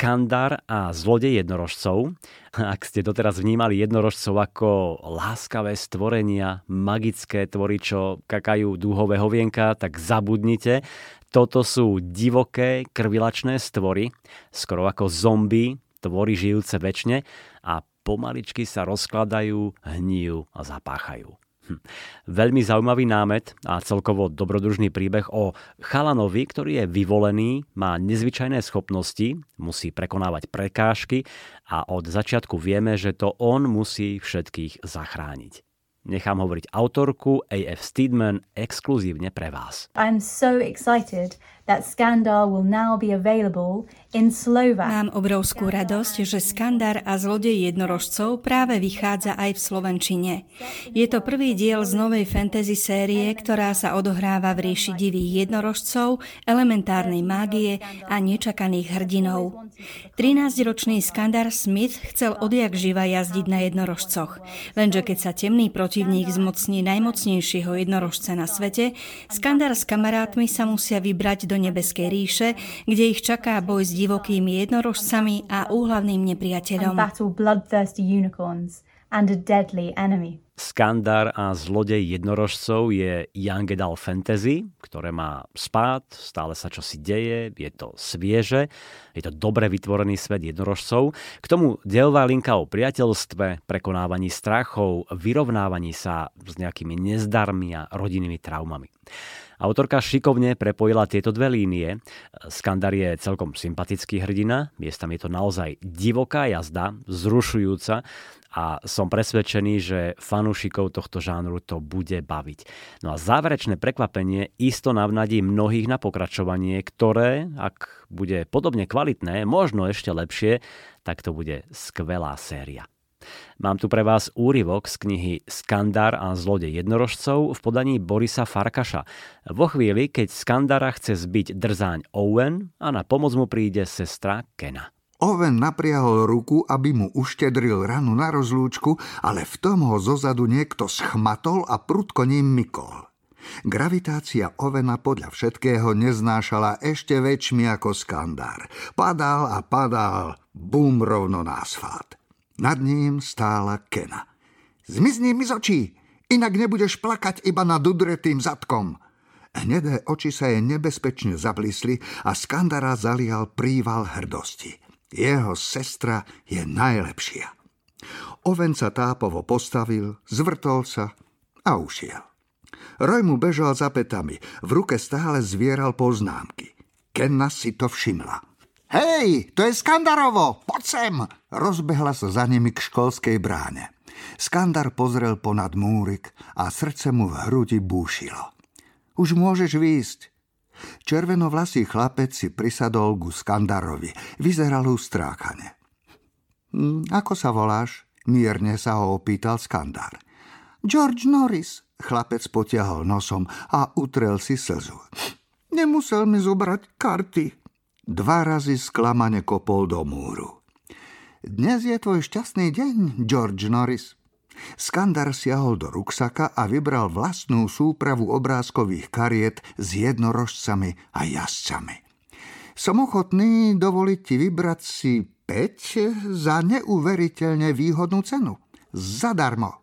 Skandar a zlodej jednorožcov. Ak ste doteraz vnímali jednorožcov ako láskavé stvorenia, magické tvory, čo kakajú dúhové hovienka, tak zabudnite. Toto sú divoké, krvilačné stvory, skoro ako zombie, tvory žijúce väčšine a pomaličky sa rozkladajú, hníjú a zapáchajú. Veľmi zaujímavý námet a celkovo dobrodružný príbeh o chalanovi, ktorý je vyvolený, má nezvyčajné schopnosti, musí prekonávať prekážky a od začiatku vieme, že to on musí všetkých zachrániť. Nechám hovoriť autorku AF Steedman exkluzívne pre vás. I'm so excited Mám obrovskú radosť, že Skandar a zlodej jednorožcov práve vychádza aj v Slovenčine. Je to prvý diel z novej fantasy série, ktorá sa odohráva v ríši divých jednorožcov, elementárnej mágie a nečakaných hrdinov. 13-ročný Skandar Smith chcel odjak živa jazdiť na jednorožcoch, lenže keď sa temný protivník zmocní najmocnejšieho jednorožca na svete, Skandar s kamarátmi sa musia vybrať do nebeskej ríše, kde ich čaká boj s divokými jednorožcami a úhlavným nepriateľom. Skandar a zlodej jednorožcov je Young Adult Fantasy, ktoré má spát, stále sa čosi deje, je to svieže, je to dobre vytvorený svet jednorožcov. K tomu dielová linka o priateľstve, prekonávaní strachov, vyrovnávaní sa s nejakými nezdarmi a rodinnými traumami. Autorka šikovne prepojila tieto dve línie. Skandar je celkom sympatický hrdina, miestam je to naozaj divoká jazda, zrušujúca a som presvedčený, že fanúšikov tohto žánru to bude baviť. No a záverečné prekvapenie isto navnadí mnohých na pokračovanie, ktoré, ak bude podobne kvalitné, možno ešte lepšie, tak to bude skvelá séria. Mám tu pre vás úryvok z knihy Skandar a zlodej jednorožcov v podaní Borisa Farkaša. Vo chvíli, keď Skandara chce zbiť drzáň Owen a na pomoc mu príde sestra Kena. Owen napriahol ruku, aby mu uštedril ranu na rozlúčku, ale v tom ho zozadu niekto schmatol a prudko ním mykol. Gravitácia Ovena podľa všetkého neznášala ešte väčšmi ako skandár. Padal a padal, bum rovno na asfalt. Nad ním stála Kena. Zmizni mi z očí, inak nebudeš plakať iba nad udretým zadkom. Hnedé oči sa jej nebezpečne zablísli a Skandara zalial príval hrdosti. Jeho sestra je najlepšia. Oven sa tápovo postavil, zvrtol sa a ušiel. Roj mu bežal za petami, v ruke stále zvieral poznámky. Kenna si to všimla. Hej, to je Skandarovo, poď sem! Rozbehla sa za nimi k školskej bráne. Skandar pozrel ponad múrik a srdce mu v hrudi búšilo. Už môžeš výjsť. Červenovlasý chlapec si prisadol ku Skandarovi. Vyzeral ustrákane. Hm, ako sa voláš? Mierne sa ho opýtal Skandar. George Norris, chlapec potiahol nosom a utrel si slzu. Nemusel mi zobrať karty, Dva razy sklamane kopol do múru. Dnes je tvoj šťastný deň, George Norris. Skandar siahol do ruksaka a vybral vlastnú súpravu obrázkových kariet s jednorožcami a jazdcami. Som ochotný dovoliť ti vybrať si 5 za neuveriteľne výhodnú cenu. Zadarmo.